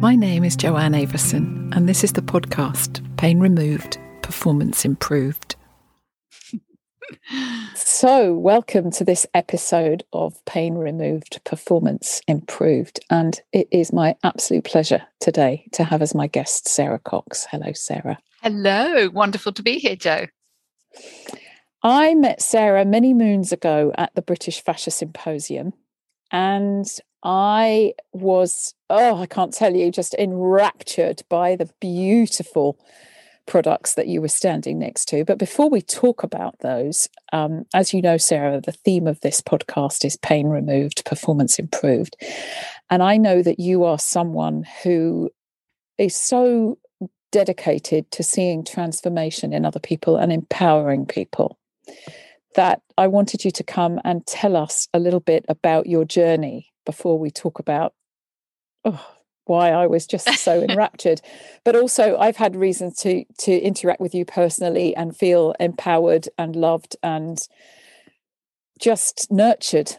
My name is Joanne Avison, and this is the podcast Pain Removed, Performance Improved. so, welcome to this episode of Pain Removed, Performance Improved. And it is my absolute pleasure today to have as my guest Sarah Cox. Hello, Sarah. Hello, wonderful to be here, Jo. I met Sarah many moons ago at the British Fascia Symposium, and I was, oh, I can't tell you, just enraptured by the beautiful products that you were standing next to. But before we talk about those, um, as you know, Sarah, the theme of this podcast is pain removed, performance improved. And I know that you are someone who is so dedicated to seeing transformation in other people and empowering people that I wanted you to come and tell us a little bit about your journey before we talk about oh, why I was just so enraptured. But also, I've had reasons to to interact with you personally and feel empowered and loved and just nurtured,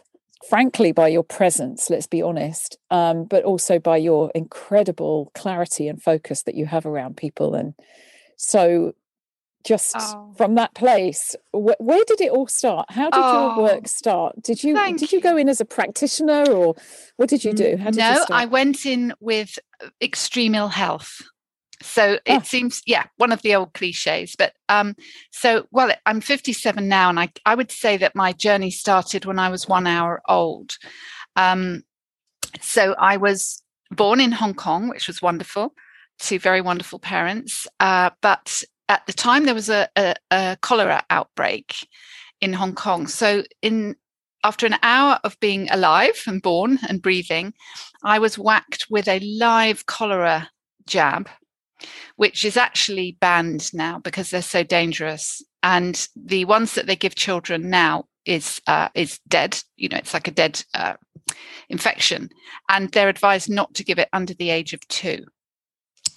frankly, by your presence. Let's be honest, um, but also by your incredible clarity and focus that you have around people. And so, just oh. from that place wh- where did it all start? How did oh. your work start? Did you Thank did you go in as a practitioner or what did you do? How did no i went in with uh, extreme ill health. So it oh. seems yeah one of the old cliches but um so well i'm 57 now and i i would say that my journey started when i was 1 hour old. Um so i was born in hong kong which was wonderful to very wonderful parents uh, but at the time there was a, a, a cholera outbreak in Hong Kong. So in after an hour of being alive and born and breathing, I was whacked with a live cholera jab, which is actually banned now because they're so dangerous. And the ones that they give children now is uh, is dead. You know, it's like a dead uh, infection, and they're advised not to give it under the age of two.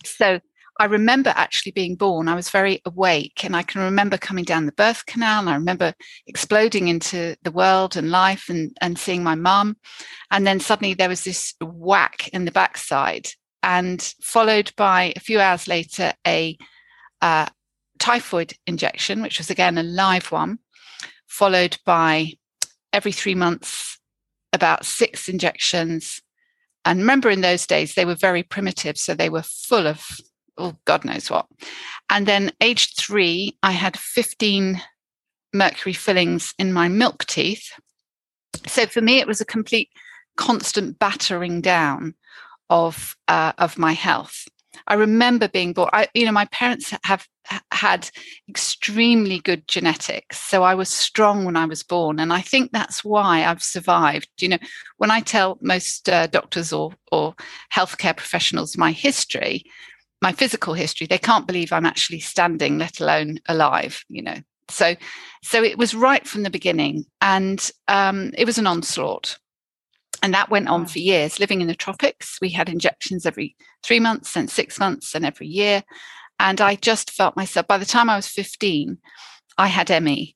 So I remember actually being born. I was very awake, and I can remember coming down the birth canal. And I remember exploding into the world and life, and and seeing my mum. And then suddenly there was this whack in the backside, and followed by a few hours later a uh, typhoid injection, which was again a live one, followed by every three months about six injections. And remember, in those days they were very primitive, so they were full of oh, God knows what. And then age three, I had 15 mercury fillings in my milk teeth. So for me, it was a complete constant battering down of uh, of my health. I remember being born. I, you know, my parents have had extremely good genetics, so I was strong when I was born, and I think that's why I've survived. You know, when I tell most uh, doctors or or healthcare professionals my history, my physical history they can't believe i'm actually standing let alone alive you know. So so it was right from the beginning and um, it was an onslaught. And that went on for years living in the tropics. We had injections every three months and six months and every year. And i just felt myself by the time i was 15 i had me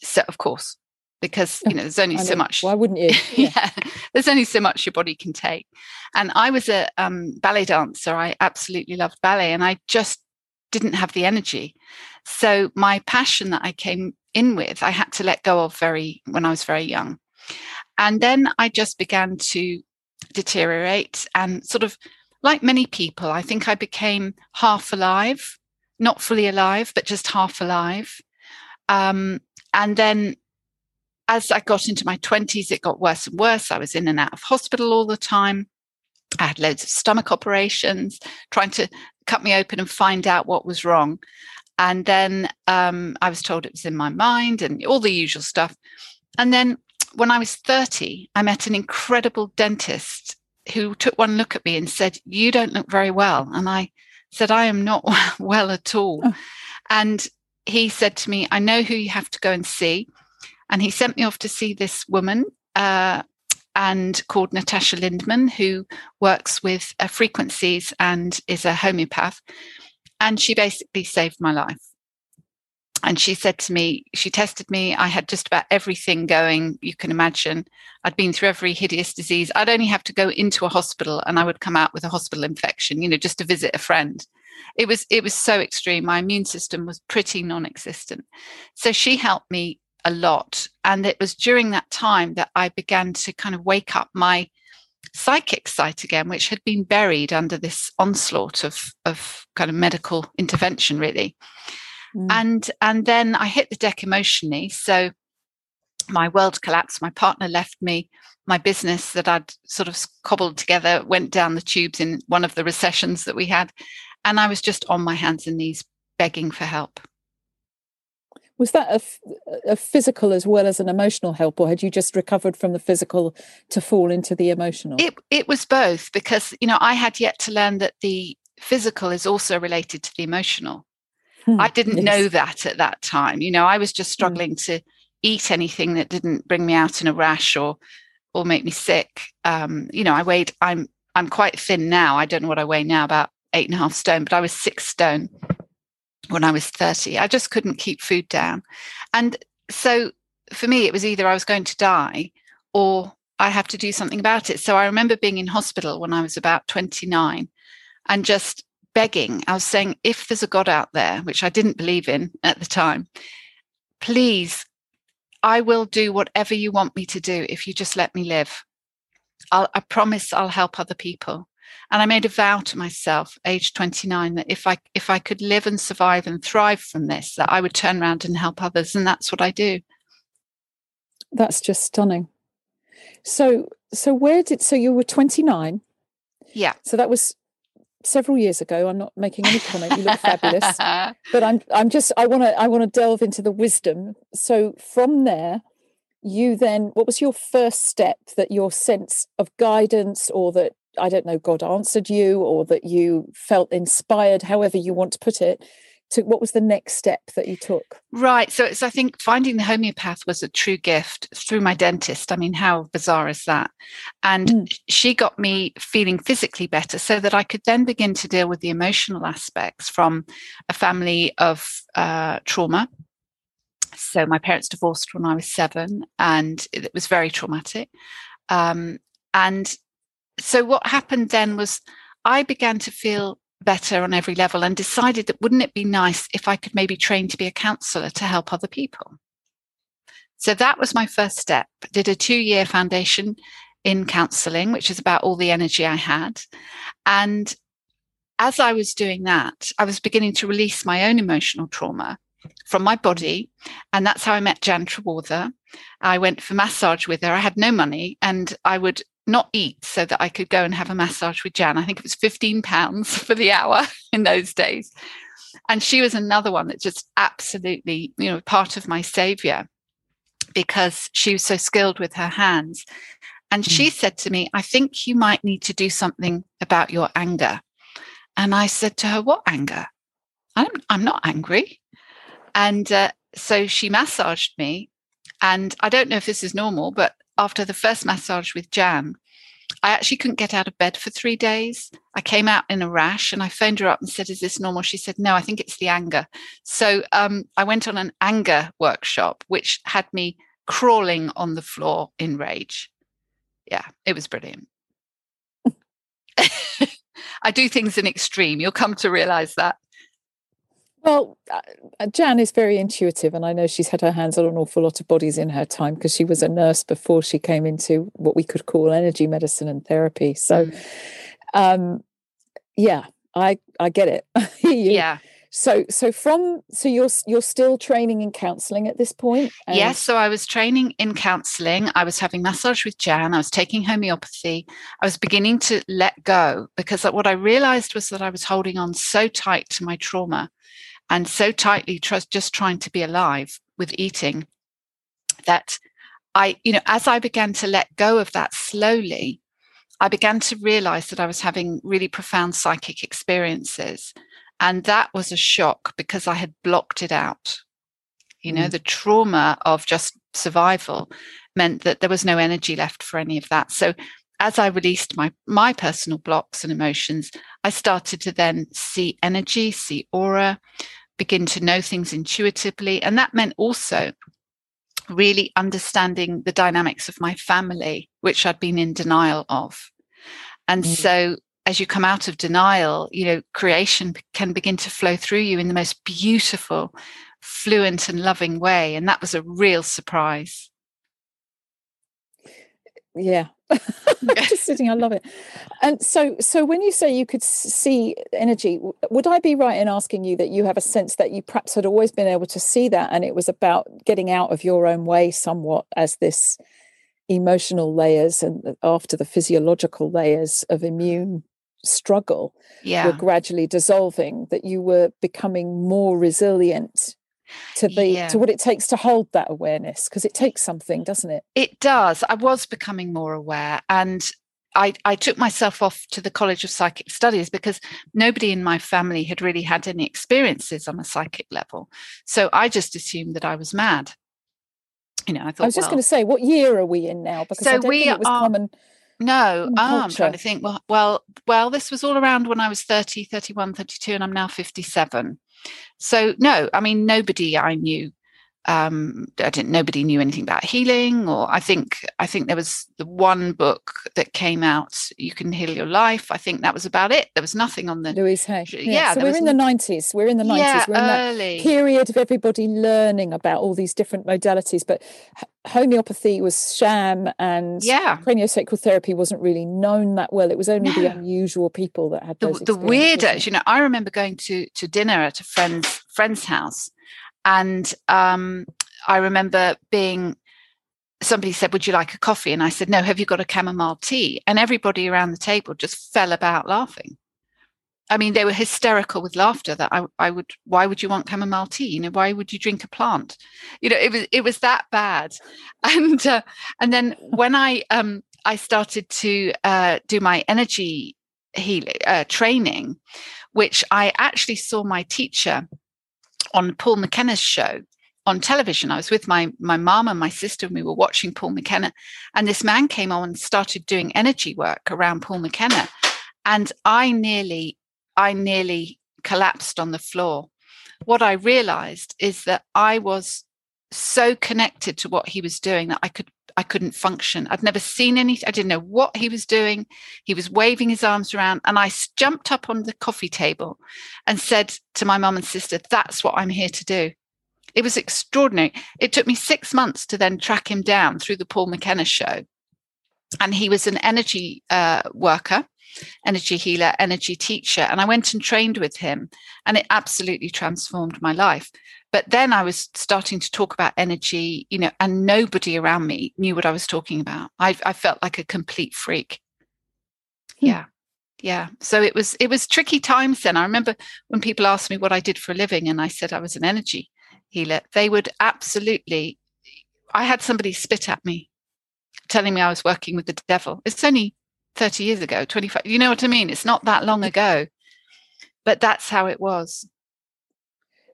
so of course because you know there's only so much why wouldn't you? Yeah. yeah. there's only so much your body can take. And i was a um, ballet dancer. I absolutely loved ballet and i just didn't have the energy. So my passion that i came in with i had to let go of very when i was very young. And then i just began to deteriorate and sort of like many people i think i became half alive not fully alive but just half alive. Um, and then as I got into my 20s, it got worse and worse. I was in and out of hospital all the time. I had loads of stomach operations, trying to cut me open and find out what was wrong. And then um, I was told it was in my mind and all the usual stuff. And then when I was 30, I met an incredible dentist who took one look at me and said, You don't look very well. And I said, I am not well at all. Oh. And he said to me, I know who you have to go and see. And he sent me off to see this woman uh, and called Natasha Lindman, who works with uh, frequencies and is a homeopath. And she basically saved my life. and she said to me, she tested me. I had just about everything going you can imagine. I'd been through every hideous disease. I'd only have to go into a hospital and I would come out with a hospital infection, you know, just to visit a friend. It was it was so extreme. My immune system was pretty non-existent. So she helped me a lot. And it was during that time that I began to kind of wake up my psychic sight again, which had been buried under this onslaught of, of kind of medical intervention, really. Mm. And and then I hit the deck emotionally. So my world collapsed. My partner left me. My business that I'd sort of cobbled together went down the tubes in one of the recessions that we had. And I was just on my hands and knees begging for help. Was that a, a physical as well as an emotional help, or had you just recovered from the physical to fall into the emotional? It, it was both because, you know, I had yet to learn that the physical is also related to the emotional. Hmm, I didn't yes. know that at that time. You know, I was just hmm. struggling hmm. to eat anything that didn't bring me out in a rash or or make me sick. Um, you know, I weighed. I'm I'm quite thin now. I don't know what I weigh now, about eight and a half stone, but I was six stone when I was thirty. I just couldn't keep food down, and so for me, it was either I was going to die or I have to do something about it. So I remember being in hospital when I was about 29 and just begging. I was saying, if there's a God out there, which I didn't believe in at the time, please, I will do whatever you want me to do if you just let me live. I'll, I promise I'll help other people. And I made a vow to myself, age 29, that if I if I could live and survive and thrive from this, that I would turn around and help others. And that's what I do. That's just stunning. So so where did so you were 29? Yeah. So that was several years ago. I'm not making any comment. You look fabulous, but I'm I'm just I want to I want to delve into the wisdom. So from there, you then what was your first step that your sense of guidance or that I don't know God answered you or that you felt inspired, however you want to put it, to what was the next step that you took? Right. So it's I think finding the homeopath was a true gift through my dentist. I mean, how bizarre is that? And mm. she got me feeling physically better so that I could then begin to deal with the emotional aspects from a family of uh, trauma. So my parents divorced when I was seven, and it was very traumatic. Um, and so what happened then was I began to feel better on every level and decided that wouldn't it be nice if I could maybe train to be a counselor to help other people? So that was my first step. Did a two year foundation in counseling, which is about all the energy I had. And as I was doing that, I was beginning to release my own emotional trauma from my body. And that's how I met Jan Trewartha. I went for massage with her. I had no money and I would not eat so that I could go and have a massage with Jan. I think it was 15 pounds for the hour in those days. And she was another one that just absolutely, you know, part of my savior because she was so skilled with her hands. And she mm. said to me, I think you might need to do something about your anger. And I said to her, What anger? I'm, I'm not angry. And uh, so she massaged me. And I don't know if this is normal, but after the first massage with Jan, I actually couldn't get out of bed for three days. I came out in a rash and I phoned her up and said, Is this normal? She said, No, I think it's the anger. So um, I went on an anger workshop, which had me crawling on the floor in rage. Yeah, it was brilliant. I do things in extreme. You'll come to realize that. Well, uh, Jan is very intuitive, and I know she's had her hands on an awful lot of bodies in her time because she was a nurse before she came into what we could call energy medicine and therapy. So, mm. um, yeah, I I get it. yeah. So so from so you're you're still training in counselling at this point? yes. So I was training in counselling. I was having massage with Jan. I was taking homeopathy. I was beginning to let go because what I realised was that I was holding on so tight to my trauma and so tightly trust just trying to be alive with eating that I, you know, as I began to let go of that slowly, I began to realize that I was having really profound psychic experiences. And that was a shock because I had blocked it out. You know, mm. the trauma of just survival meant that there was no energy left for any of that. So as I released my my personal blocks and emotions, I started to then see energy, see aura, begin to know things intuitively. And that meant also really understanding the dynamics of my family, which I'd been in denial of. And mm. so as you come out of denial, you know, creation can begin to flow through you in the most beautiful, fluent, and loving way. And that was a real surprise. Yeah. just sitting, I love it. And so, so when you say you could see energy, would I be right in asking you that you have a sense that you perhaps had always been able to see that, and it was about getting out of your own way somewhat as this emotional layers and after the physiological layers of immune struggle yeah. were gradually dissolving that you were becoming more resilient to the yeah. to what it takes to hold that awareness because it takes something doesn't it it does i was becoming more aware and I, I took myself off to the College of Psychic Studies because nobody in my family had really had any experiences on a psychic level. So I just assumed that I was mad. You know, I thought. I was just well, going to say, what year are we in now? Because so we it was are, common no, I'm um, trying to think. Well, well, well, this was all around when I was 30, 31, 32, and I'm now 57. So no, I mean, nobody I knew um, I didn't. Nobody knew anything about healing, or I think I think there was the one book that came out. You can heal your life. I think that was about it. There was nothing on the Louise Hay. Yeah, yeah so we're in the nineties. We're in the nineties. Yeah, we're in early. that period of everybody learning about all these different modalities. But homeopathy was sham, and yeah, craniosacral therapy wasn't really known that well. It was only no. the unusual people that had the, the weirdos. You know, I remember going to to dinner at a friend's friend's house and um, I remember being, somebody said, Would you like a coffee? And I said, No, have you got a chamomile tea? And everybody around the table just fell about laughing. I mean, they were hysterical with laughter that I, I would, why would you want chamomile tea? You know, why would you drink a plant? You know, it was, it was that bad. And, uh, and then when I, um, I started to uh, do my energy healing uh, training, which I actually saw my teacher on Paul McKenna's show on television. I was with my my mom and my sister, and we were watching Paul McKenna. And this man came on and started doing energy work around Paul McKenna. And I nearly, I nearly collapsed on the floor. What I realized is that I was so connected to what he was doing that I could I couldn't function. I'd never seen any, I didn't know what he was doing. He was waving his arms around. And I jumped up on the coffee table and said to my mum and sister, That's what I'm here to do. It was extraordinary. It took me six months to then track him down through the Paul McKenna show. And he was an energy uh, worker, energy healer, energy teacher. And I went and trained with him, and it absolutely transformed my life. But then I was starting to talk about energy, you know, and nobody around me knew what I was talking about. I, I felt like a complete freak. Hmm. Yeah. Yeah. So it was it was tricky times then. I remember when people asked me what I did for a living and I said I was an energy healer, they would absolutely I had somebody spit at me telling me I was working with the devil. It's only 30 years ago, 25. You know what I mean? It's not that long ago. But that's how it was.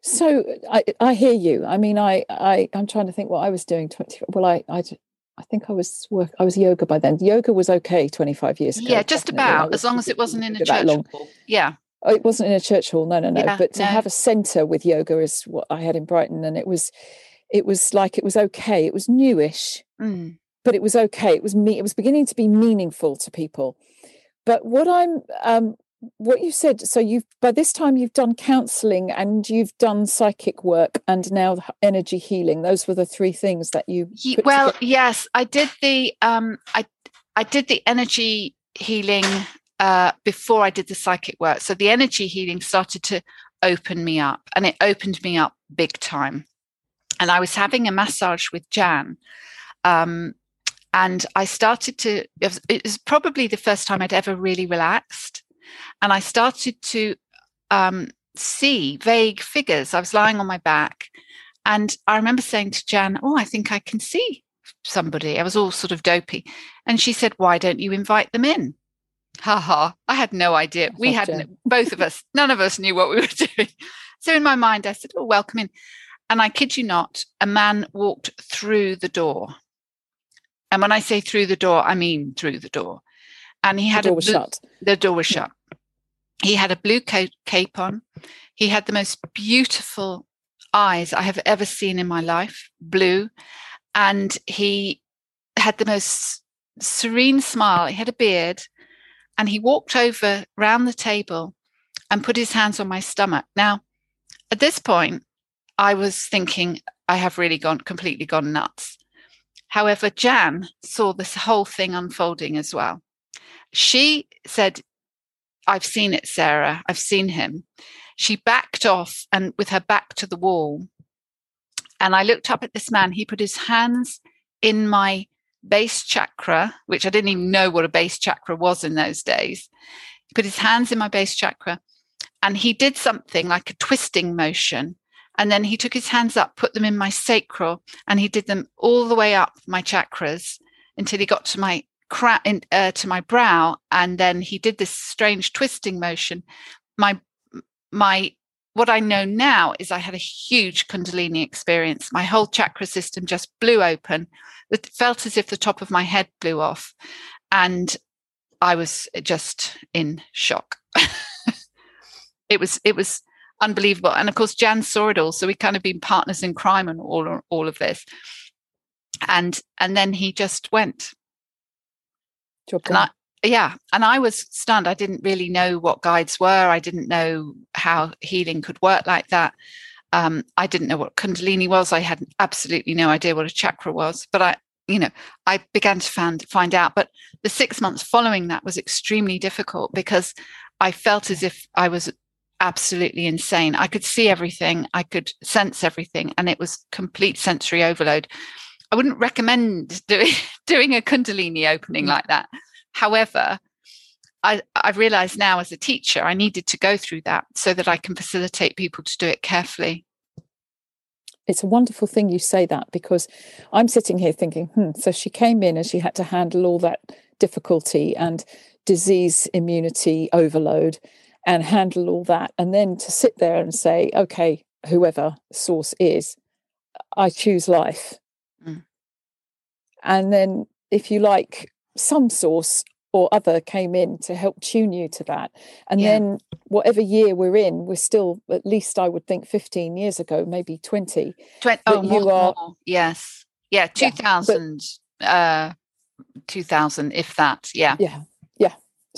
So I, I hear you. I mean, I, I, I'm trying to think what I was doing. 20, well, I, I, I think I was work. I was yoga by then. Yoga was okay 25 years ago. Yeah, just definitely. about as long as it wasn't in a church long. hall. Yeah. Oh, it wasn't in a church hall. No, no, no. Yeah, but to no. have a centre with yoga is what I had in Brighton, and it was, it was like it was okay. It was newish, mm. But it was okay. It was me. It was beginning to be meaningful to people. But what I'm um, what you said so you've by this time you've done counseling and you've done psychic work and now energy healing those were the three things that you well together. yes i did the um i i did the energy healing uh before i did the psychic work so the energy healing started to open me up and it opened me up big time and i was having a massage with jan um and i started to it was probably the first time i'd ever really relaxed and I started to um, see vague figures. I was lying on my back, and I remember saying to Jan, "Oh, I think I can see somebody." I was all sort of dopey, and she said, "Why don't you invite them in?" Ha ha! I had no idea. We hadn't. Both of us, none of us knew what we were doing. So in my mind, I said, "Oh, welcome in." And I kid you not, a man walked through the door. And when I say through the door, I mean through the door. And he had the door a was shut. The door was shut He had a blue coat cape on. He had the most beautiful eyes I have ever seen in my life, blue. And he had the most serene smile. He had a beard and he walked over round the table and put his hands on my stomach. Now, at this point, I was thinking, I have really gone completely gone nuts. However, Jan saw this whole thing unfolding as well. She said, I've seen it, Sarah. I've seen him. She backed off and with her back to the wall. And I looked up at this man. He put his hands in my base chakra, which I didn't even know what a base chakra was in those days. He put his hands in my base chakra and he did something like a twisting motion. And then he took his hands up, put them in my sacral, and he did them all the way up my chakras until he got to my cra- in, uh, to my brow. And then he did this strange twisting motion. My my what I know now is I had a huge Kundalini experience. My whole chakra system just blew open. It felt as if the top of my head blew off. And I was just in shock. it was it was unbelievable. And of course, Jan saw it all. So we kind of been partners in crime and all all of this. And and then he just went. and I, yeah and i was stunned i didn't really know what guides were i didn't know how healing could work like that um, i didn't know what kundalini was i had absolutely no idea what a chakra was but i you know i began to find find out but the six months following that was extremely difficult because i felt as if i was absolutely insane i could see everything i could sense everything and it was complete sensory overload i wouldn't recommend doing doing a kundalini opening mm. like that However, I, I've realized now as a teacher, I needed to go through that so that I can facilitate people to do it carefully. It's a wonderful thing you say that because I'm sitting here thinking, hmm, so she came in and she had to handle all that difficulty and disease immunity overload and handle all that. And then to sit there and say, okay, whoever source is, I choose life. Mm. And then, if you like, some source or other came in to help tune you to that. And yeah. then whatever year we're in, we're still at least I would think 15 years ago, maybe 20. 20 oh, you more, are more. yes. Yeah, 2000 yeah, uh 2000 if that. Yeah. Yeah.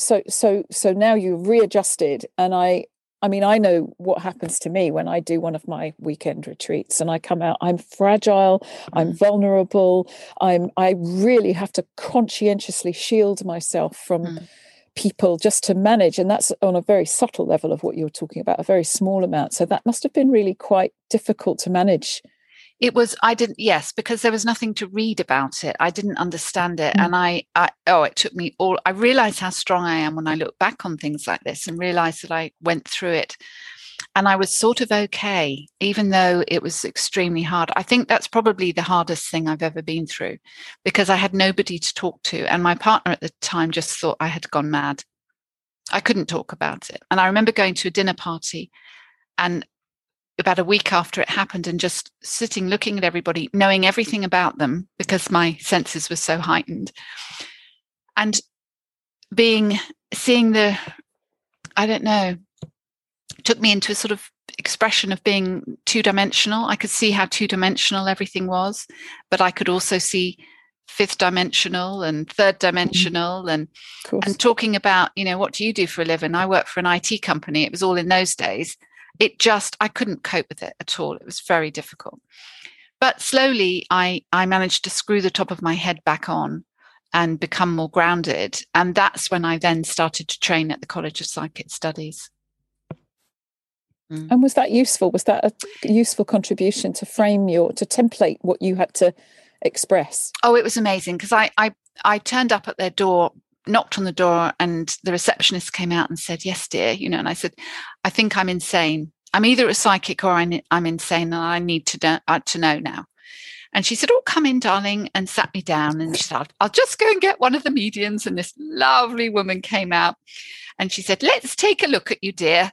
So so so now you've readjusted and I I mean, I know what happens to me when I do one of my weekend retreats and I come out, I'm fragile, I'm mm. vulnerable, I'm I really have to conscientiously shield myself from mm. people just to manage. And that's on a very subtle level of what you're talking about, a very small amount. So that must have been really quite difficult to manage it was i didn't yes because there was nothing to read about it. I didn't understand it. Mm. and I, I oh it took me all i realized how strong i am when i look back on things like this and realized that i went through it. And i was sort of okay even though it was extremely hard. I think that's probably the hardest thing i've ever been through because i had nobody to talk to. And my partner at the time just thought i had gone mad. I couldn't talk about it. And i remember going to a dinner party and about a week after it happened and just sitting looking at everybody knowing everything about them because my senses were so heightened. And being seeing the i don't know took me into a sort of expression of being two dimensional i could see how two dimensional everything was but i could also see fifth dimensional and third mm-hmm. dimensional and and talking about you know what do you do for a living? I work for an IT company. It was all in those days it just i couldn't cope with it at all. It was very difficult. But slowly i i managed to screw the top of my head back on and become more grounded. And that's when i then started to train at the college of psychic studies. Mm. and was that useful? Was that a useful contribution to frame your to template what you had to express? Oh it was amazing because I, I i turned up at their door knocked on the door and the receptionist came out and said, Yes, dear, you know, and I said, I think I'm insane. I'm either a psychic or I'm insane and I need to, know, uh, to know now. And she said, Oh, come in, darling, and sat me down. And she said, I'll just go and get one of the mediums. And this lovely woman came out and she said, Let's take a look at you, dear.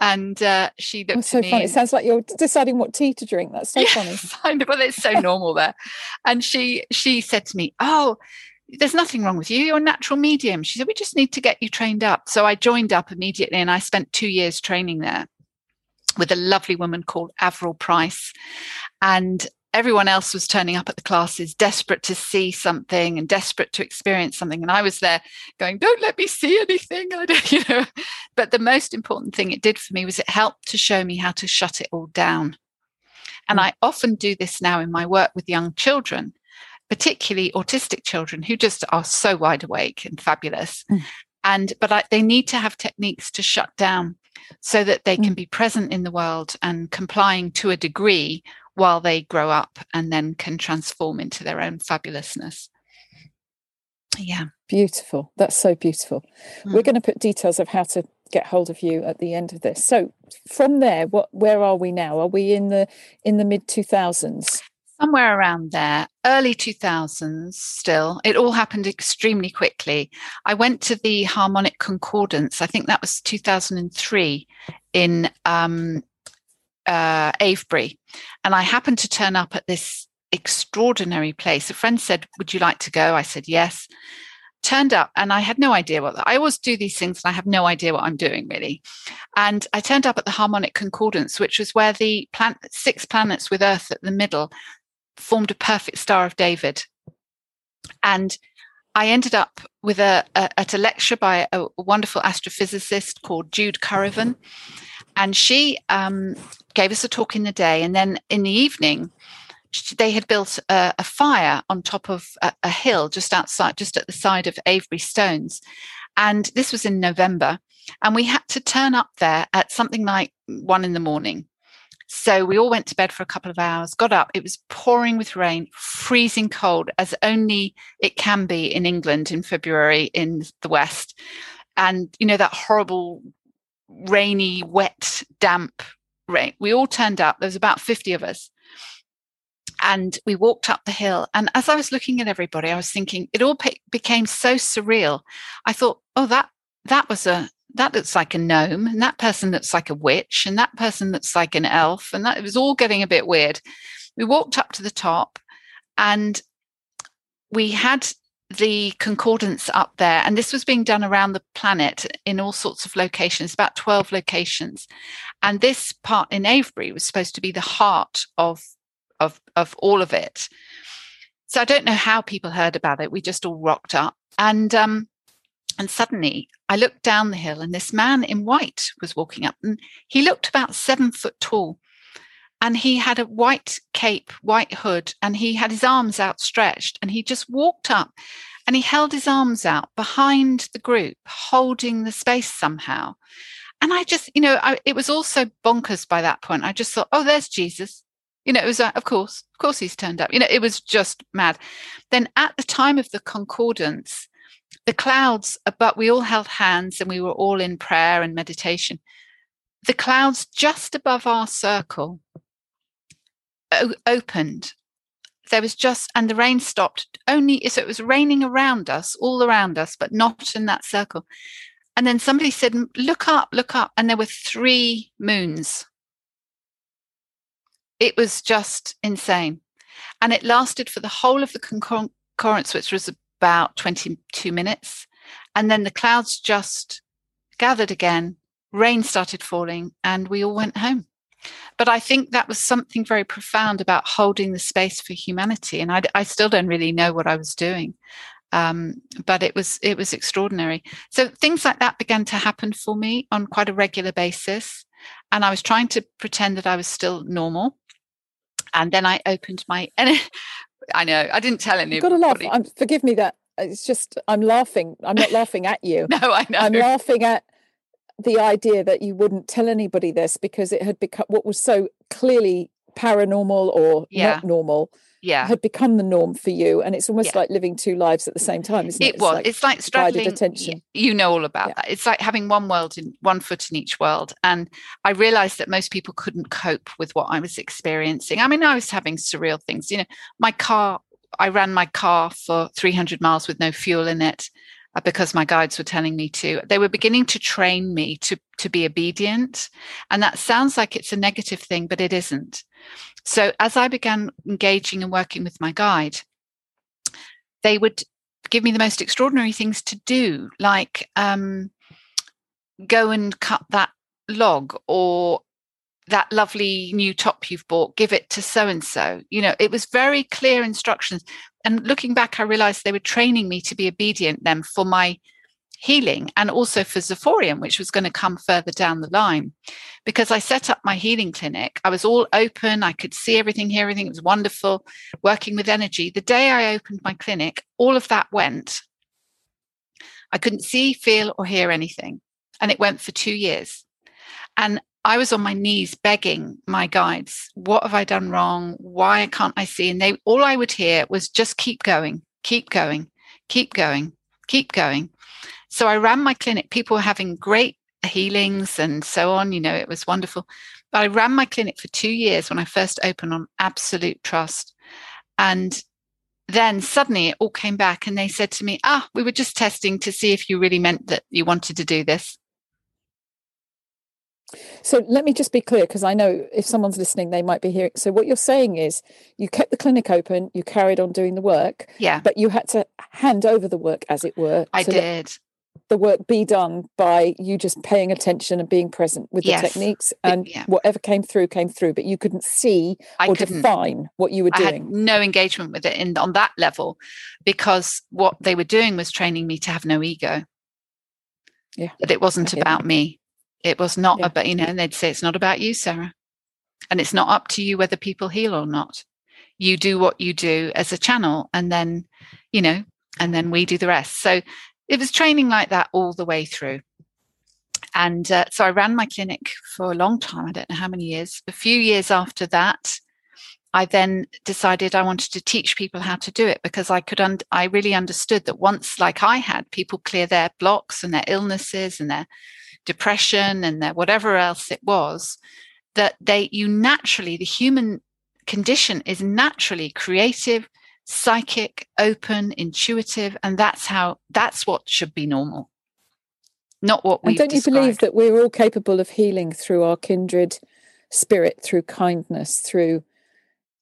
And uh, she looked That's so me funny. It sounds like you're deciding what tea to drink. That's so yeah, funny. But it's so normal there. And she she said to me, Oh, there's nothing wrong with you. You're a natural medium. She said, we just need to get you trained up. So I joined up immediately and I spent two years training there with a lovely woman called Avril Price. And everyone else was turning up at the classes desperate to see something and desperate to experience something and i was there going don't let me see anything I don't, you know but the most important thing it did for me was it helped to show me how to shut it all down and mm. i often do this now in my work with young children particularly autistic children who just are so wide awake and fabulous mm. and but I, they need to have techniques to shut down so that they mm. can be present in the world and complying to a degree while they grow up and then can transform into their own fabulousness. Yeah. Beautiful. That's so beautiful. Mm. We're going to put details of how to get hold of you at the end of this. So from there, what where are we now? Are we in the in the mid 2000s? Somewhere around there, early 2000s still. It all happened extremely quickly. I went to the Harmonic Concordance, I think that was 2003 in um, uh, Avebury, and I happened to turn up at this extraordinary place. A friend said, "Would you like to go?" I said, "Yes." Turned up, and I had no idea what I always do these things, and I have no idea what I'm doing really. And I turned up at the Harmonic Concordance, which was where the plan- six planets with Earth at the middle formed a perfect Star of David, and I ended up with a, a, at a lecture by a, wonderful astrophysicist called Jude Currivan, and she um, gave us a talk in the day, and then in the evening, they had built a, a fire on top of a, a, hill just outside, just at the side of Avebury Stones, and this was in November, and we had to turn up there at something like one in the morning. So we all went to bed for a couple of hours, got up. It was pouring with rain, freezing cold, as only it can be in England in February in the West. And, you know, that horrible rainy, wet, damp rain. We all turned up. There was about 50 of us. And we walked up the hill. And as I was looking at everybody, I was thinking it all pe- became so surreal. I thought, oh, that that was a that looks like a gnome, and that person looks like a witch, and that person looks like an elf, and that it was all getting a bit weird. We walked up to the top, and we had the concordance up there and this was being done around the planet in all sorts of locations about 12 locations. And this part in avebury was supposed to be the heart of of of all of it. So i don't know how people heard about it. We just all rocked up. And um and suddenly i looked down the hill and this man in white was walking up and he looked about seven foot tall and he had a white cape, white hood, and he had his arms outstretched. And he just walked up and he held his arms out behind the group, holding the space somehow. And I just, you know, I, it was also bonkers by that point. I just thought, oh, there's Jesus. You know, it was, uh, of course, of course he's turned up. You know, it was just mad. Then at the time of the concordance, the clouds, uh, but we all held hands and we were all in prayer and meditation. The clouds just above our circle opened. There was just and the rain stopped only so it was raining around us all around us but not in that circle. And then somebody said look up look up and there were three moons. It was just insane. And it lasted for the whole of the concordance which was about 22 minutes and then the clouds just gathered again rain started falling and we all went home but I think that was something very profound about holding the space for humanity. And I, I still don't really know what I was doing. Um, but it was it was extraordinary. So things like that began to happen for me on quite a regular basis, and I was trying to pretend that I was still normal. And then I opened my. I know I didn't tell anybody. You've got to laugh. I'm, forgive me that it's just I'm laughing. I'm not laughing at you. no, I know. I'm laughing at the idea that you wouldn't tell anybody this because it had become what was so clearly paranormal or yeah. not normal yeah. had become the norm for you and it's almost yeah. like living two lives at the same time isn't it, it was. like it's like straddling attention. You know all about yeah. that. It's like having one world in one foot in each world and i realized that most people couldn't cope with what i was experiencing. I mean i was having surreal things you know my car i ran my car for 300 miles with no fuel in it because my guides were telling me to they were beginning to train me to to be obedient and that sounds like it's a negative thing but it isn't so as i began engaging and working with my guide they would give me the most extraordinary things to do, like um, go and cut that log or that lovely new top you've bought, give it to so and so. You know, it was very clear instructions. And looking back, I realized they were training me to be obedient then for my healing and also for Zoforium, which was going to come further down the line. Because I set up my healing clinic, I was all open, I could see everything, hear everything, it was wonderful, working with energy. The day I opened my clinic, all of that went. I couldn't see, feel, or hear anything. And it went for two years. And I was on my knees begging my guides, what have I done wrong? Why can't I see? And they all I would hear was just keep going, keep going, keep going, keep going. So I ran my clinic. People were having great healings and so on. You know, it was wonderful. But I ran my clinic for two years when I first opened on absolute trust. And then suddenly it all came back and they said to me, Ah, we were just testing to see if you really meant that you wanted to do this. So let me just be clear because I know if someone's listening, they might be hearing. So what you're saying is you kept the clinic open, you carried on doing the work, yeah, but you had to hand over the work, as it were. I did. The work be done by you just paying attention and being present with yes. the techniques, and yeah. whatever came through came through. But you couldn't see I or couldn't. define what you were doing. I had no engagement with it in on that level, because what they were doing was training me to have no ego. Yeah, that it wasn't about that. me it was not yeah. about, you know, and they'd say, it's not about you, Sarah. And it's not up to you whether people heal or not. You do what you do as a channel, and then, you know, and then we do the rest. So it was training like that all the way through. And uh, so I ran my clinic for a long time. I don't know how many years. A few years after that, I then decided I wanted to teach people how to do it because I could, un- I really understood that once, like I had, people clear their blocks and their illnesses and their depression and their whatever else it was, that they, you naturally, the human condition is naturally creative, psychic, open, intuitive, and that's how, that's what should be normal. Not what we. And don't you described. believe that we're all capable of healing through our kindred spirit, through kindness, through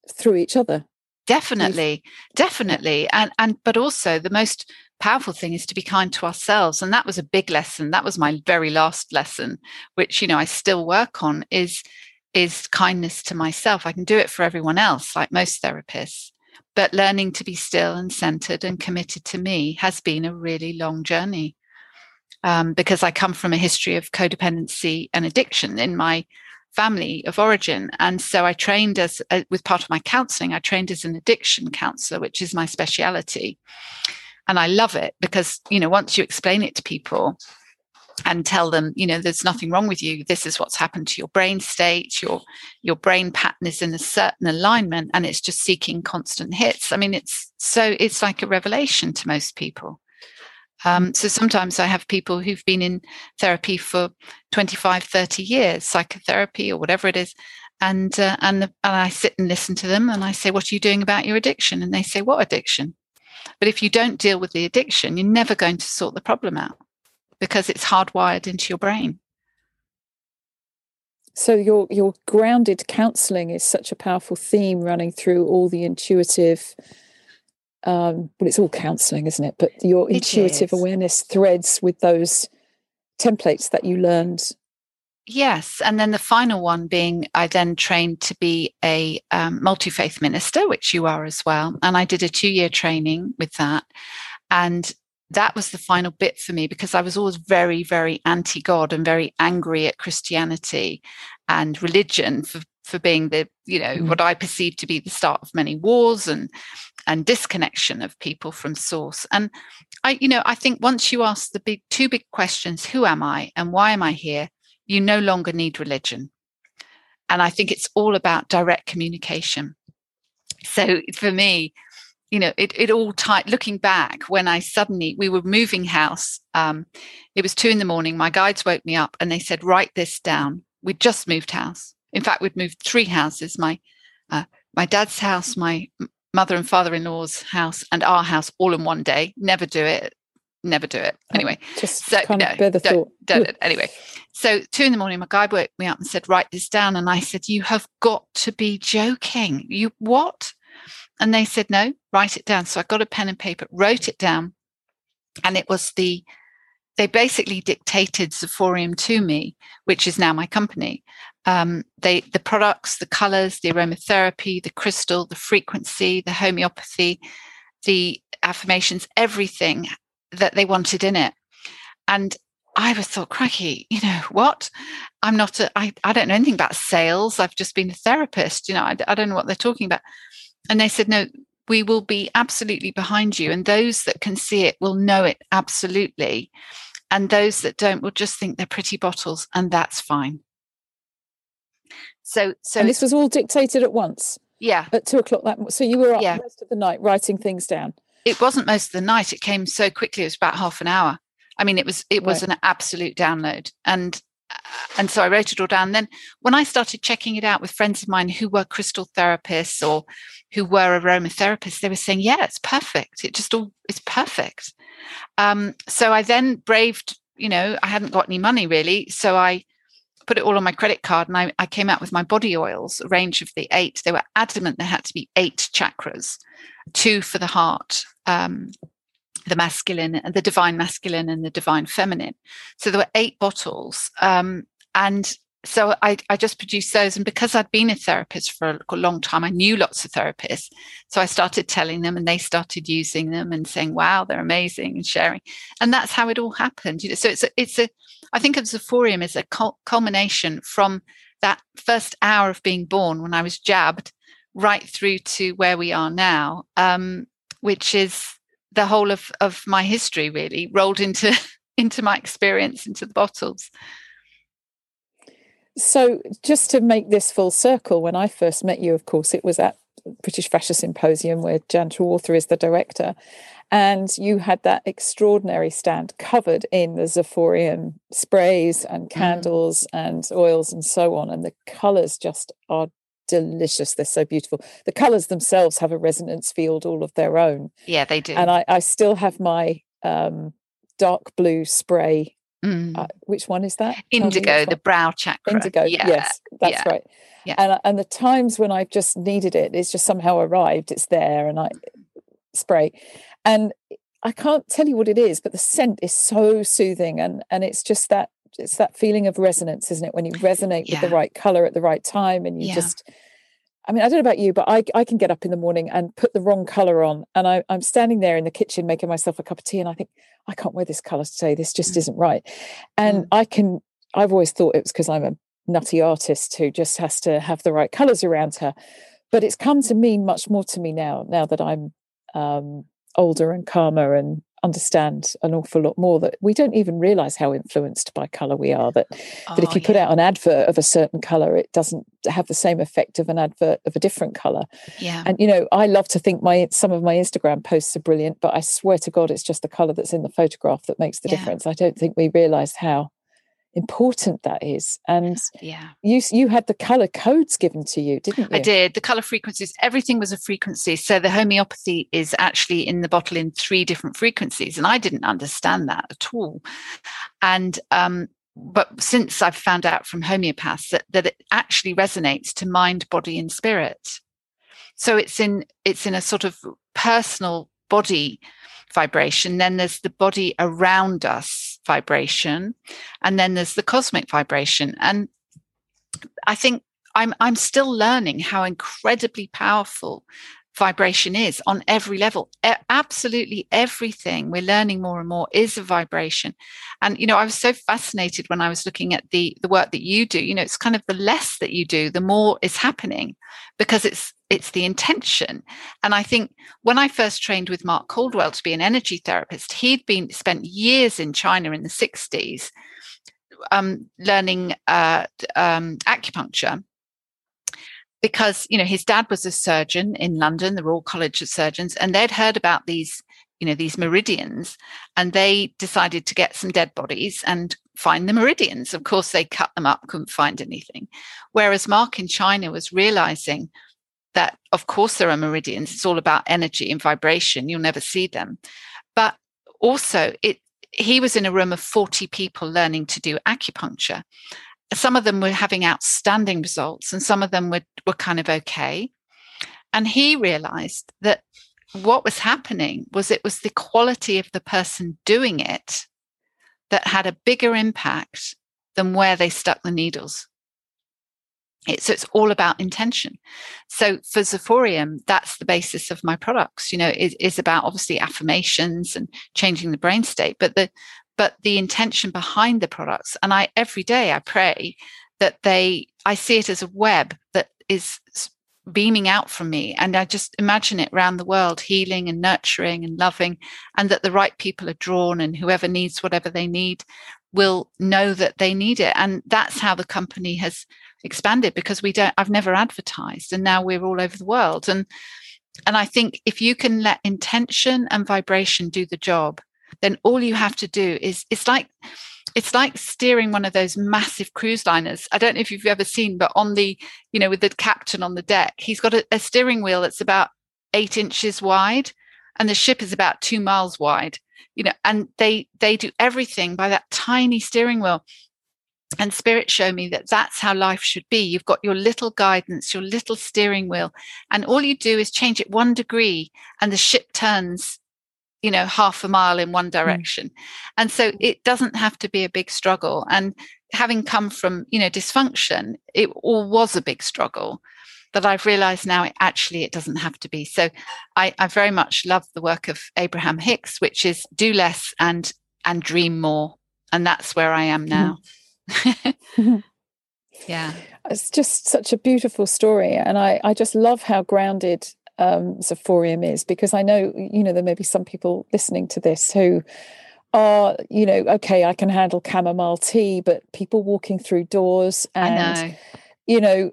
through each other? Definitely, definitely, and and but also the most powerful thing is to be kind to ourselves and that was a big lesson. That was my very last lesson which you know i still work on is is kindness to myself. I can do it for everyone else like most therapists but learning to be still and centered and committed to me has been a really long journey um, because i come from a history of codependency and addiction in my family of origin and so i trained as uh, with part of my counseling i trained as an addiction counselor which is my speciality and I love it because, you know, once you explain it to people and tell them, you know, there's nothing wrong with you. This is what's happened to your brain state. Your your brain pattern is in a certain alignment and it's just seeking constant hits. I mean, it's so it's like a revelation to most people. Um, so sometimes I have people who've been in therapy for 25, 30 years, psychotherapy or whatever it is. And, uh, and, and I sit and listen to them and I say, What are you doing about your addiction? And they say, What addiction? But if you don't deal with the addiction, you're never going to sort the problem out because it's hardwired into your brain. So your your grounded counselling is such a powerful theme running through all the intuitive. Um, well, it's all counselling, isn't it? But your it intuitive is. awareness threads with those templates that you learned Yes. And then the final one being I then trained to be a um, multi faith minister, which you are as well. And I did a two year training with that. And that was the final bit for me because I was always very, very anti God and very angry at Christianity and religion for, for being the, you know, mm. what I perceived to be the start of many wars and and disconnection of people from source. And I, you know, I think once you ask the big two big questions, who am I and why am I here? You no longer need religion. And I think it's all about direct communication. So for me, you know, it, it all tight. Looking back, when I suddenly we were moving house, um, it was two in the morning. My guides woke me up and they said, "Write this down." We'd just moved house. In fact, we'd moved three houses: my uh, my dad's house, my mother and father-in-law's house, and our house, all in one day. Never do it never do it oh, anyway. Just so kind no, bear the don't, thought. Don't it. Anyway, so two in the morning, my guy woke me up and said, "Write this down." And I said, "You have got to be joking! You what?" And they said, no, write it down. So I got a pen and paper, wrote it down. And it was the, they basically dictated Zoforium to me, which is now my company. Um, they, the products, the colors, the aromatherapy, the crystal, the frequency, the homeopathy, the affirmations, everything that they wanted in it. And I was thought, cracky, you know, what? I'm not a, I, I don't know anything about sales. I've just been a therapist, you know, I, I don't know what they're talking about. And they said, no, we will be absolutely behind you. And those that can see it will know it absolutely. And those that don't will just think they're pretty bottles, and that's fine. So, so and this was all dictated at once. Yeah. At two o'clock that. So you were up yeah. most of the night writing things down. It wasn't most of the night. It came so quickly. It was about half an hour. I mean, it was it was right. an absolute download, and uh, and so I wrote it all down. Then when I started checking it out with friends of mine who were crystal therapists or who were aromatherapists, they were saying, "Yeah, it's perfect. It just all it's perfect." Um, so I then braved. You know, I hadn't got any money really, so I put it all on my credit card and I, I came out with my body oils, a range of the eight. They were adamant there had to be eight chakras, two for the heart, um, the masculine and the divine masculine and the divine feminine. So there were eight bottles. Um, and so I, I just produced those. And because I'd been a therapist for a long time, I knew lots of therapists. So I started telling them and they started using them and saying, wow, they're amazing and sharing. And that's how it all happened. You know, so it's a, it's a, I think of Zoforium as a culmination from that first hour of being born when I was jabbed right through to where we are now, um, which is the whole of, of my history really rolled into into my experience into the bottles so just to make this full circle when i first met you of course it was at british fascia symposium where jan Trewartha is the director and you had that extraordinary stand covered in the Zoforium sprays and mm. candles mm. and oils and so on and the colors just are delicious. They're so beautiful. The colors themselves have a resonance field all of their own. Yeah, they do. And I, I still have my um, dark blue spray. Mm. Uh, which one is that? Indigo, the brow chakra. Indigo. Yeah. Yes, that's yeah. right. Yeah. And and the times when I've just needed it, it's just somehow arrived. It's there, and I spray, and I can't tell you what it is, but the scent is so soothing, and and it's just that it's that feeling of resonance, isn't it? When you resonate yeah. with the right color at the right time, and you just. I mean, I don't know about you, but I, I can get up in the morning and put the wrong color on. And I, I'm standing there in the kitchen making myself a cup of tea. And I think, I can't wear this color today. This just mm. isn't right. And mm. I can, I've always thought it was because I'm a nutty artist who just has to have the right colors around her. But it's come to mean much more to me now, now that I'm um, older and calmer and understand an awful lot more that we don't even realize how influenced by color we are that oh, that if oh, you yeah. put out an advert of a certain color it doesn't have the same effect of an advert of a different color yeah and you know i love to think my some of my instagram posts are brilliant but i swear to god it's just the color that's in the photograph that makes the yeah. difference i don't think we realize how important that is. And yeah. you you had the color codes given to you didn't you? i did. The color frequencies everything was a frequency. So the homeopathy is actually in the bottle in three different frequencies and i didn't understand that at all. And um but since i've found out from homeopaths that, that it actually resonates to mind body and spirit. So it's in it's in a sort of personal body vibration. Then there's the body around us vibration and then there's the cosmic vibration. And i think i'm i'm still learning how incredibly powerful vibration is on every level. Absolutely everything we're learning more and more is a vibration. And you know i was so fascinated when i was looking at the the work that you do. You know it's kind of the less that you do the more is happening because it's it's the intention and i think when i first trained with mark caldwell to be an energy therapist he'd been spent years in china in the 60s um, learning uh, um, acupuncture because you know his dad was a surgeon in London, the Royal College of Surgeons, and they'd heard about these you know these meridians, and they decided to get some dead bodies and find the meridians. Of course, they cut them up, couldn't find anything. Whereas Mark in China was realizing that of course there are meridians. It's all about energy and vibration. You'll never see them, but also it. He was in a room of 40 people learning to do acupuncture some of them were having outstanding results and some of them were, were kind of okay And he realized that what was happening was it was the quality of the person doing it that had a bigger impact than where they stuck the needles. So it's all about intention. So for Zoforium, that's the basis of my products. You know, it is about obviously affirmations and changing the brain state, but the but the intention behind the products. And I every day I pray that they I see it as a web that is beaming out from me and i just imagine it around the world healing and nurturing and loving and that the right people are drawn and whoever needs whatever they need will know that they need it and that's how the company has expanded because we don't i've never advertised and now we're all over the world and and i think if you can let intention and vibration do the job then all you have to do is it's like it's like steering one of those massive cruise liners. I don't know if you've ever seen, but on the, you know, with the captain on the deck, he's got a, a steering wheel that's about eight inches wide and the ship is about two miles wide, you know, and they they do everything by that tiny steering wheel. And spirit show me that that's how life should be. You've got your little guidance, your little steering wheel, and all you do is change it one degree, and the ship turns you know half a mile in one mm. direction mm. and so it doesn't have to be a big struggle and having come from you know dysfunction it all was a big struggle but i've realized now it actually it doesn't have to be so i, I very much love the work of abraham hicks which is do less and and dream more and that's where i am now mm. yeah it's just such a beautiful story and i i just love how grounded um, is because I know, you know, there may be some people listening to this who are, you know, okay, I can handle chamomile tea, but people walking through doors and, know. you know,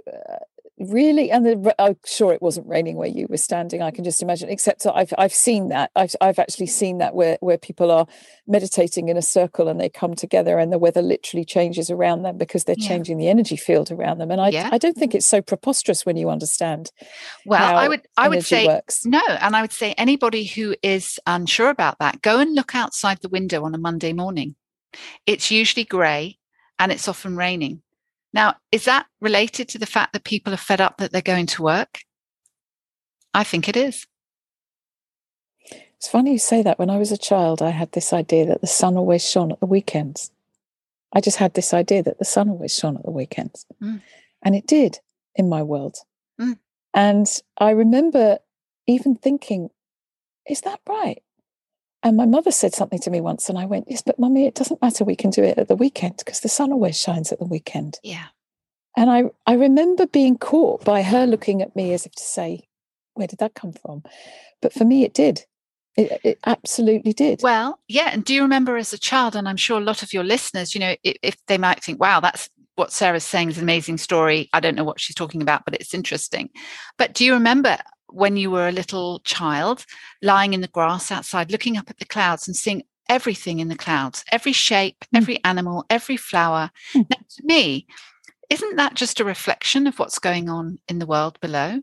really and the, i'm sure it wasn't raining where you were standing i can just imagine except i've i've seen that i've i've actually seen that where where people are meditating in a circle and they come together and the weather literally changes around them because they're yeah. changing the energy field around them and i yeah. i don't think mm-hmm. it's so preposterous when you understand well i would i would say works. no and i would say anybody who is unsure about that go and look outside the window on a monday morning it's usually grey and it's often raining now, is that related to the fact that people are fed up that they're going to work? I think it is. It's funny you say that. When I was a child, I had this idea that the sun always shone at the weekends. I just had this idea that the sun always shone at the weekends. Mm. And it did in my world. Mm. And I remember even thinking, is that right? And my mother said something to me once, and I went, Yes, but mummy, it doesn't matter. We can do it at the weekend because the sun always shines at the weekend. Yeah. And I, I remember being caught by her looking at me as if to say, Where did that come from? But for me, it did. It, it absolutely did. Well, yeah. And do you remember as a child, and I'm sure a lot of your listeners, you know, if, if they might think, Wow, that's what Sarah's saying is an amazing story. I don't know what she's talking about, but it's interesting. But do you remember when you were a little child, lying in the grass outside, looking up at the clouds and seeing everything in the clouds, every shape, mm. every animal, every flower. Mm. Now, to me, isn't that just a reflection of what's going on in the world below?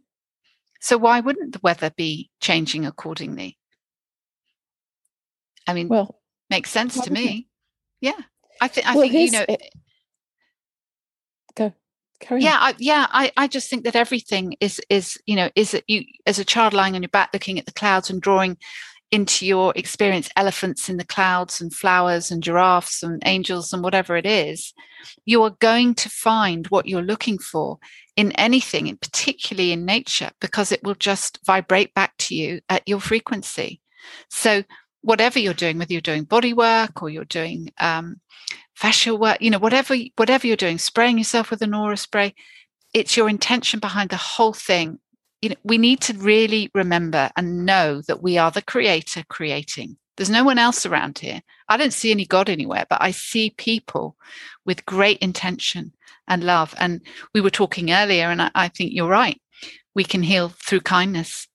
So why wouldn't the weather be changing accordingly? I mean, well, makes sense to me. It? Yeah, I think. I well, think you know. It. Carry yeah, I, yeah. I, I just think that everything is is you know is that you as a child lying on your back looking at the clouds and drawing into your experience elephants in the clouds and flowers and giraffes and angels and whatever it is, you are going to find what you're looking for in anything, particularly in nature, because it will just vibrate back to you at your frequency. So whatever you're doing, whether you're doing body work or you're doing um, fascia work, you know, whatever whatever you're doing, spraying yourself with an aura spray, it's your intention behind the whole thing. You know, we need to really remember and know that we are the creator creating. There's no one else around here. I don't see any God anywhere, but I see people with great intention and love. And we were talking earlier, and I, I think you're right. We can heal through kindness.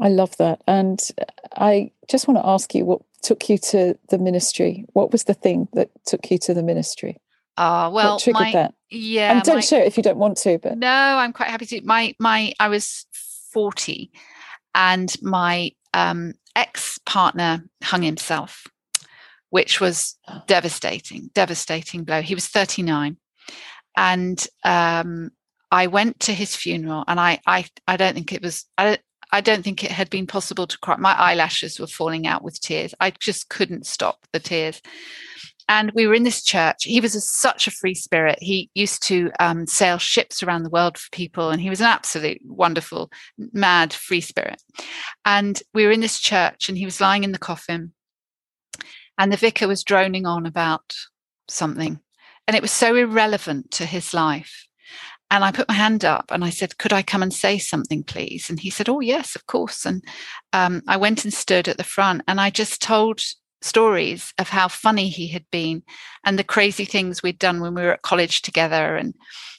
I love that. And I just want to ask you what took you to the ministry? What was the thing that took you to the ministry? Ah, uh, well, what triggered my, that? Yeah, and don't my, share it if you don't want to. But no, I'm quite happy to. My my, I was forty, and my um, ex partner hung himself, which was oh. devastating, devastating blow. He was 39, and um, I went to his funeral, and I I I don't think it was I don't, I don't think it had been possible to cry. My eyelashes were falling out with tears. I just couldn't stop the tears. And we were in this church. He was a, such a free spirit. He used to um, sail ships around the world for people, and he was an absolute wonderful, mad free spirit. And we were in this church, and he was lying in the coffin, and the vicar was droning on about something, and it was so irrelevant to his life. And I put my hand up and I said, Could I come and say something, please? And he said, Oh, yes, of course. And um, I went and stood at the front and I just told stories of how funny he had been and the crazy things we'd done when we were at college together and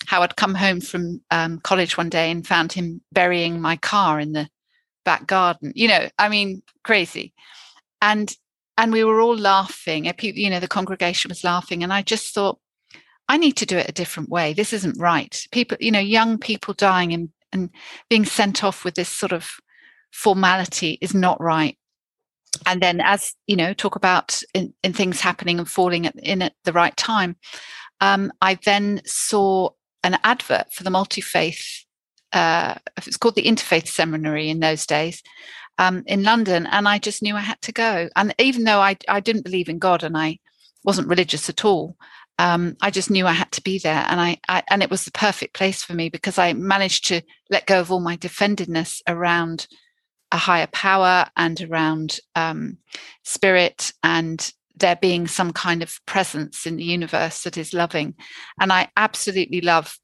how I'd come home from um, college one day and found him burying my car in the back garden. You know, I mean, crazy. And and we were all laughing. You know, the congregation was laughing, and I just thought, I need to do it a different way. This isn't right. People, you know, young people dying and and being sent off with this sort of formality is not right and then as you know talk about in, in things happening and falling at, in at the right time um, i then saw an advert for the multi-faith uh, it's called the interfaith seminary in those days um, in london and i just knew i had to go and even though i, I didn't believe in god and i wasn't religious at all um, I just knew I had to be there, and I, I, and it was the perfect place for me because I managed to let go of all my defendedness around a higher power and around um, spirit and there being some kind of presence in the universe that is loving. And I absolutely love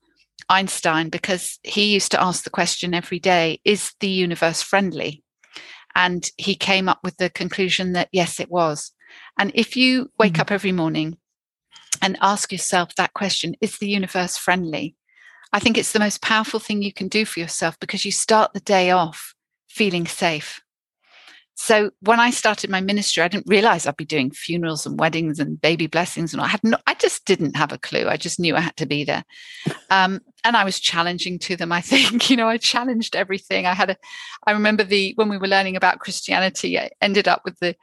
Einstein because he used to ask the question every day is the universe friendly? And he came up with the conclusion that yes, it was. And if you wake mm-hmm. up every morning and ask yourself that question, is the universe friendly? I think it's the most powerful thing you can do for yourself because you start the day off feeling safe. So when I started my ministry, I didn't realize I'd be doing funerals and weddings and baby blessings, and I had no, I just didn't have a clue. I just knew I had to be there, um, and I was challenging to them. I think you know I challenged everything. I had a, I remember the when we were learning about Christianity, I ended up with the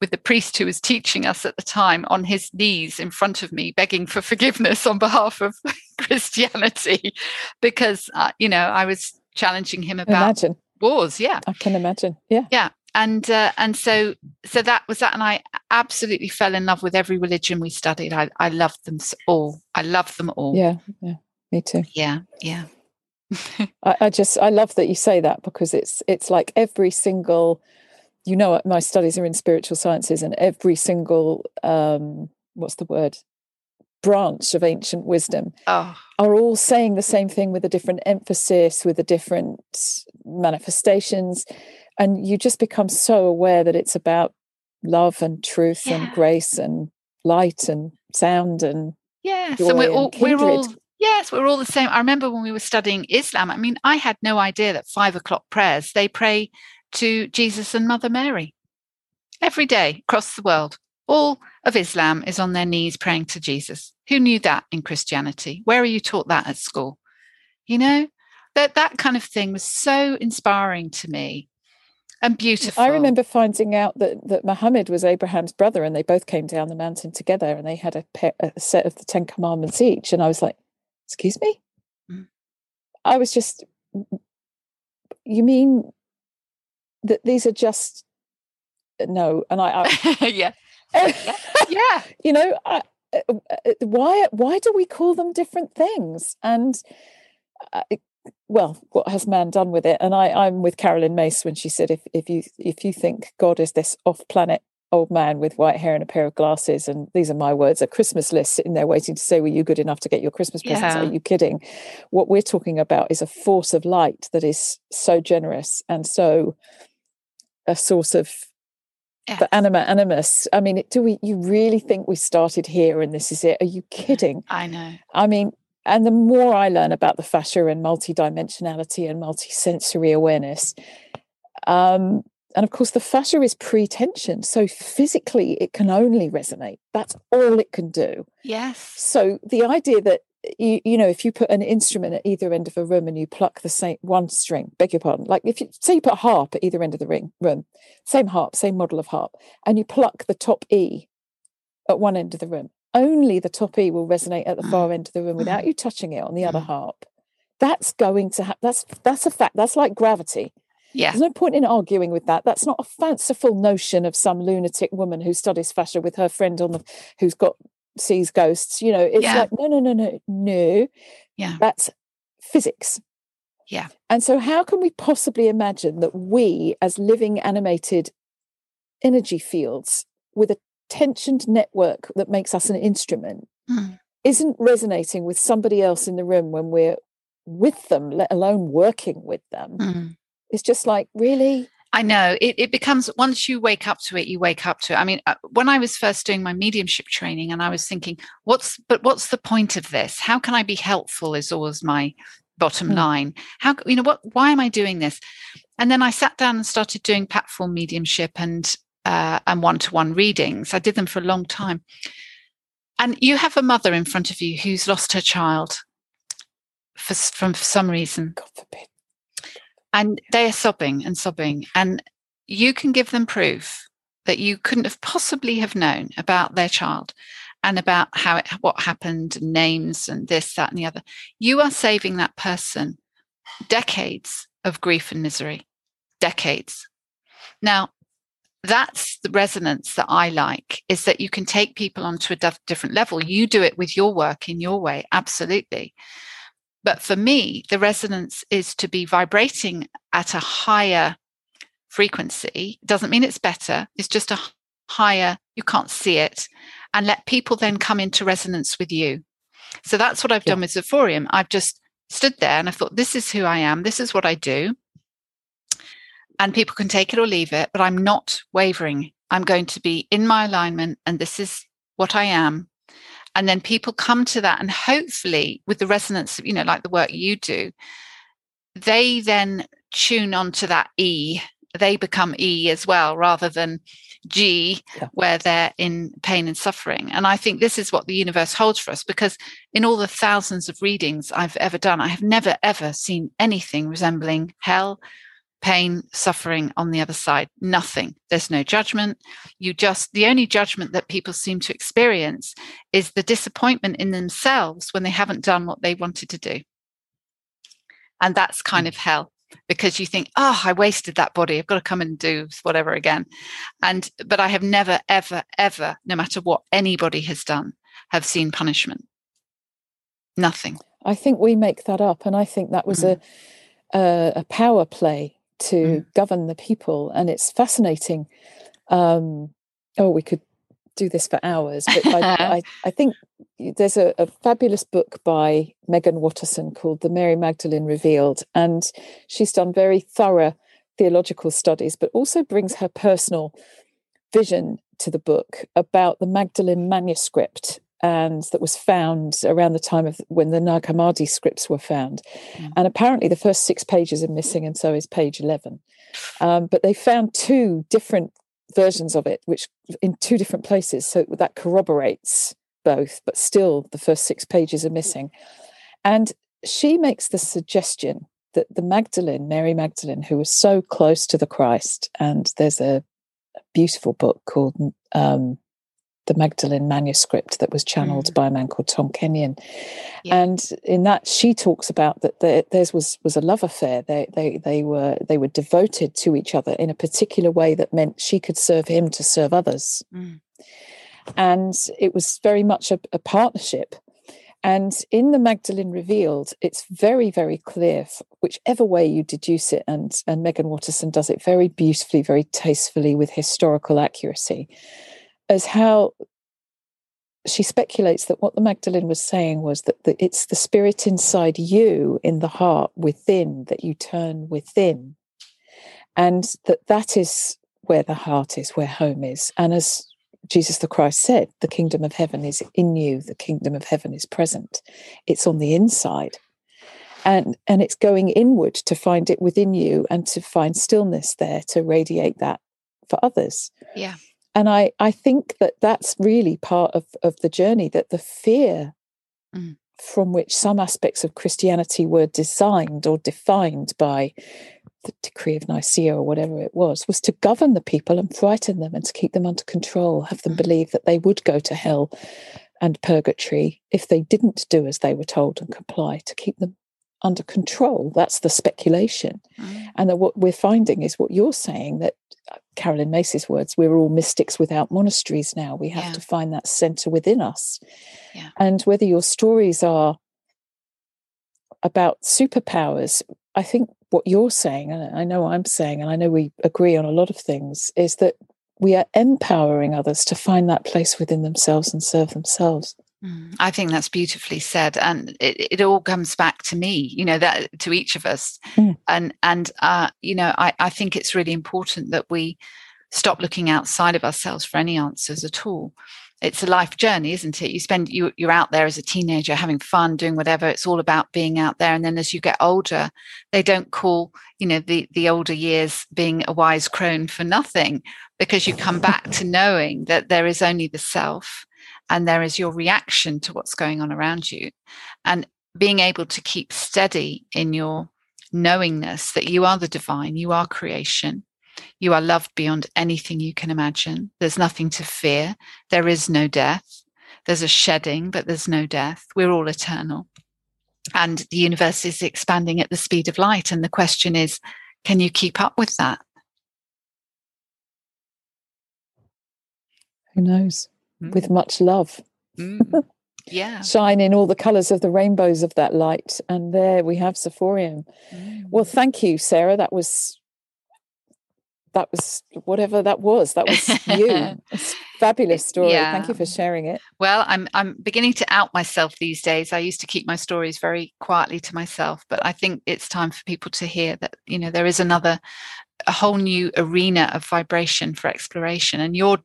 with the priest who was teaching us at the time on his knees in front of me, begging for forgiveness on behalf of Christianity, because uh, you know I was challenging him about Imagine. wars yeah. I can imagine yeah. Yeah and uh, and so so that was that and i absolutely fell in love with every religion we studied. I i loved them all. I loved them all. Yeah yeah me too. Yeah yeah. I, I just i love that you say that because it's it's like every single you know my studies are in spiritual sciences and every single um what's the word branch of ancient wisdom oh. are all saying the same thing with a different emphasis, with a different manifestations. And you just become so aware that it's about love and truth yeah. and grace and light and sound and yes, and we're all we're all yes, we're all the same. I remember when we were studying Islam. I mean, I had no idea that five o'clock prayers they pray to Jesus and Mother Mary every day across the world all of Islam is on their knees praying to Jesus. Who knew that in Christianity? Where are you taught that at school? You know, that that kind of thing was so inspiring to me and beautiful. I remember finding out that that Muhammad was Abraham's brother, and they both came down the mountain together, and they had a, pair, a set of the Ten Commandments each. And I was like, "Excuse me," mm. I was just, "You mean that these are just no?" And I, I yeah, yeah. yeah. you know, I, uh, uh, why why do we call them different things? And uh, well, what has man done with it? And I, I'm with Caroline Myss when she said, if if you if you think God is this off-planet old man with white hair and a pair of glasses, and these are my words, a Christmas list sitting there waiting to say, Were you good enough to get your Christmas presents? Yeah. Are you kidding? What we're talking about is a force of light that is so generous and so a source of yes. the anima animus. I mean, do we? You really think we started here and this is it? Are you kidding? I know. I mean, and the more I learn about the fascia and multidimensionality and multisensory awareness, um, and of course, the fascia is pre-tension, so physically it can only resonate. That's all it can do. Yes. So the idea that you, you know, if you put an instrument at either end of a room and you pluck the same one string, beg your pardon, like if you say you put a harp at either end of the ring room, same harp, same model of harp, and you pluck the top E at one end of the room, only the top E will resonate at the mm. far end of the room without mm. you touching it on the other mm. harp. that's going to happen. That's that's a fact. That's like gravity. Yeah. There's no point in arguing with that. That's not a fanciful notion of some lunatic woman who studies fascia with her friend on the who's got sees ghosts. You know, it's Yeah. like, no, no, no, no, no. Yeah. That's physics. Yeah. And so how can we possibly imagine that we, as living animated energy fields with a tensioned network that makes us an instrument, Mm. isn't resonating with somebody else in the room when we're with them, let alone working with them? Mm. It's just like, really? I know it, it becomes once you wake up to it, you wake up to it. I mean, uh, when I was first doing my mediumship training, and I was thinking, what's but what's the point of this? How can I be helpful? Is always my bottom Mm. line. How you know what? Why am I doing this? And then I sat down and started doing platform mediumship and uh, and one to one readings. I did them for a long time. And you have a mother in front of you who's lost her child for from for some reason God forbid. And they are sobbing and sobbing. And you can give them proof that you couldn't have possibly have known about their child and about how it what happened names and this that and the other. You are saving that person decades of grief and misery. Decades. Now that's the resonance that i like is that you can take people onto a different level. You do it with your work in your way. Absolutely but for me, the resonance is to be vibrating at a higher frequency. Doesn't mean it's better, it's just a higher, you can't see it, and let people then come into resonance with you. So that's what I've Yeah. done with Zoforium. I've just stood there and I thought, this is who I am, this is what I do. And people can take it or leave it, but I'm not wavering. I'm going to be in my alignment, and this is what I am and then people come to that and hopefully with the resonance of you know like the work you do they then tune onto that e they become e as well rather than g Yeah. where they're in pain and suffering and i think this is what the universe holds for us because in all the thousands of readings i've ever done i have never ever seen anything resembling hell pain suffering on the other side. Nothing. There's no judgment. You just the only judgment that people seem to experience is the disappointment in themselves when they haven't done what they wanted to do. And that's kind hmm. of hell because you think oh i wasted that body. I've got to come and do whatever again. And but i have never ever ever no matter what anybody has done have seen punishment. Nothing. I think we make that up, and I think that was hmm. a, a a power play to govern the people, and it's fascinating. Um, oh, we could do this for hours, but I, I, I think there's a, a fabulous book by Meggan Watterson called "The Mary Magdalene Revealed," and she's done very thorough theological studies, but also brings her personal vision to the book about the Magdalene manuscript and that was found around the time of when the Nag Hammadi scripts were found. Mm. And apparently the first six pages are missing, and so is page 11. Um, but they found two different versions of it, which in two different places. So that corroborates both, but still the first six pages are missing. And she makes the suggestion that the Magdalene, Mary Magdalene, who was so close to the Christ, and there's a, a beautiful book called um, the Magdalene manuscript that was channeled Mm. by a man called Tom Kenyon. Yeah. And in that, she talks about that theirs was was a love affair. They they they were they were devoted to each other in a particular way that meant she could serve him to serve others, Mm. and it was very much a, a partnership. And in the Magdalene Revealed, it's very, very clear, whichever way you deduce it, and, and Meggan Watterson does it very beautifully, very tastefully with historical accuracy, as how she speculates that what the Magdalene was saying was that the, it's the spirit inside you, in the heart within, that you turn within. And that that is where the heart is, where home is. And as Jesus the Christ said, the kingdom of heaven is in you, the kingdom of heaven is present. It's on the inside. And, and it's going inward to find it within you and to find stillness there to radiate that for others. Yeah. And I, I think that that's really part of, of the journey that the fear Mm. from which some aspects of Christianity were designed or defined by the decree of Nicaea or whatever it was, was to govern the people and frighten them and to keep them under control, have them Mm. believe that they would go to hell and purgatory if they didn't do as they were told and comply, to keep them under control. That's the speculation. Mm. And that what we're finding is what you're saying that Caroline Myss's words, we're all mystics without monasteries now. We have yeah. to find that center within us. Yeah. And whether your stories are about superpowers, I think what you're saying, and I know I'm saying, and I know we agree on a lot of things, is that we are empowering others to find that place within themselves and serve themselves. Mm, I think that's beautifully said, and it, it, all comes back to me, you know, that to each of us, mm. and and uh, you know, I, I think it's really important that we stop looking outside of ourselves for any answers at all. It's a life journey, isn't it? You spend you you're out there as a teenager having fun, doing whatever. It's all about being out there, and then as you get older, they don't call you know the the older years being a wise crone for nothing, because you come back to knowing that there is only the self and there is your reaction to what's going on around you. And being able to keep steady in your knowingness that you are the divine, you are creation, you are loved beyond anything you can imagine. There's nothing to fear. There is no death. There's a shedding, but there's no death. We're all eternal. And the universe is expanding at the speed of light. And the question is, can you keep up with that? Who knows? Mm. with much love. Mm. Yeah. Shine in all the colours of the rainbows of that light. And there we have Zoforium. Mm. Well, thank you, Sarah. That was that was whatever that was. That was you. fabulous story. Yeah. Thank you for sharing it. Well, I'm I'm beginning to out myself these days. I used to keep my stories very quietly to myself, but I think it's time for people to hear that, you know, there is another a whole new arena of vibration for exploration and you're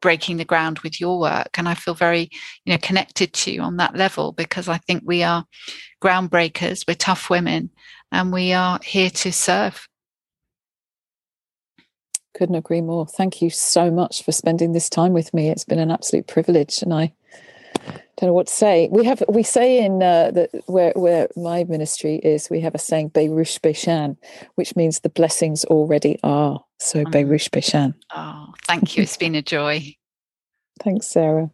breaking the ground with your work and i feel very you know connected to you on that level because i think we are groundbreakers we're tough women and we are here to serve couldn't agree more thank you so much for spending this time with me it's been an absolute privilege and i don't know what to say. We have we say in uh, the where where my ministry is, we have a saying Berush Beshan, which means the blessings already are. So mm. Berush Beshan. Oh, thank you. It's been a joy. Thanks, Sarah.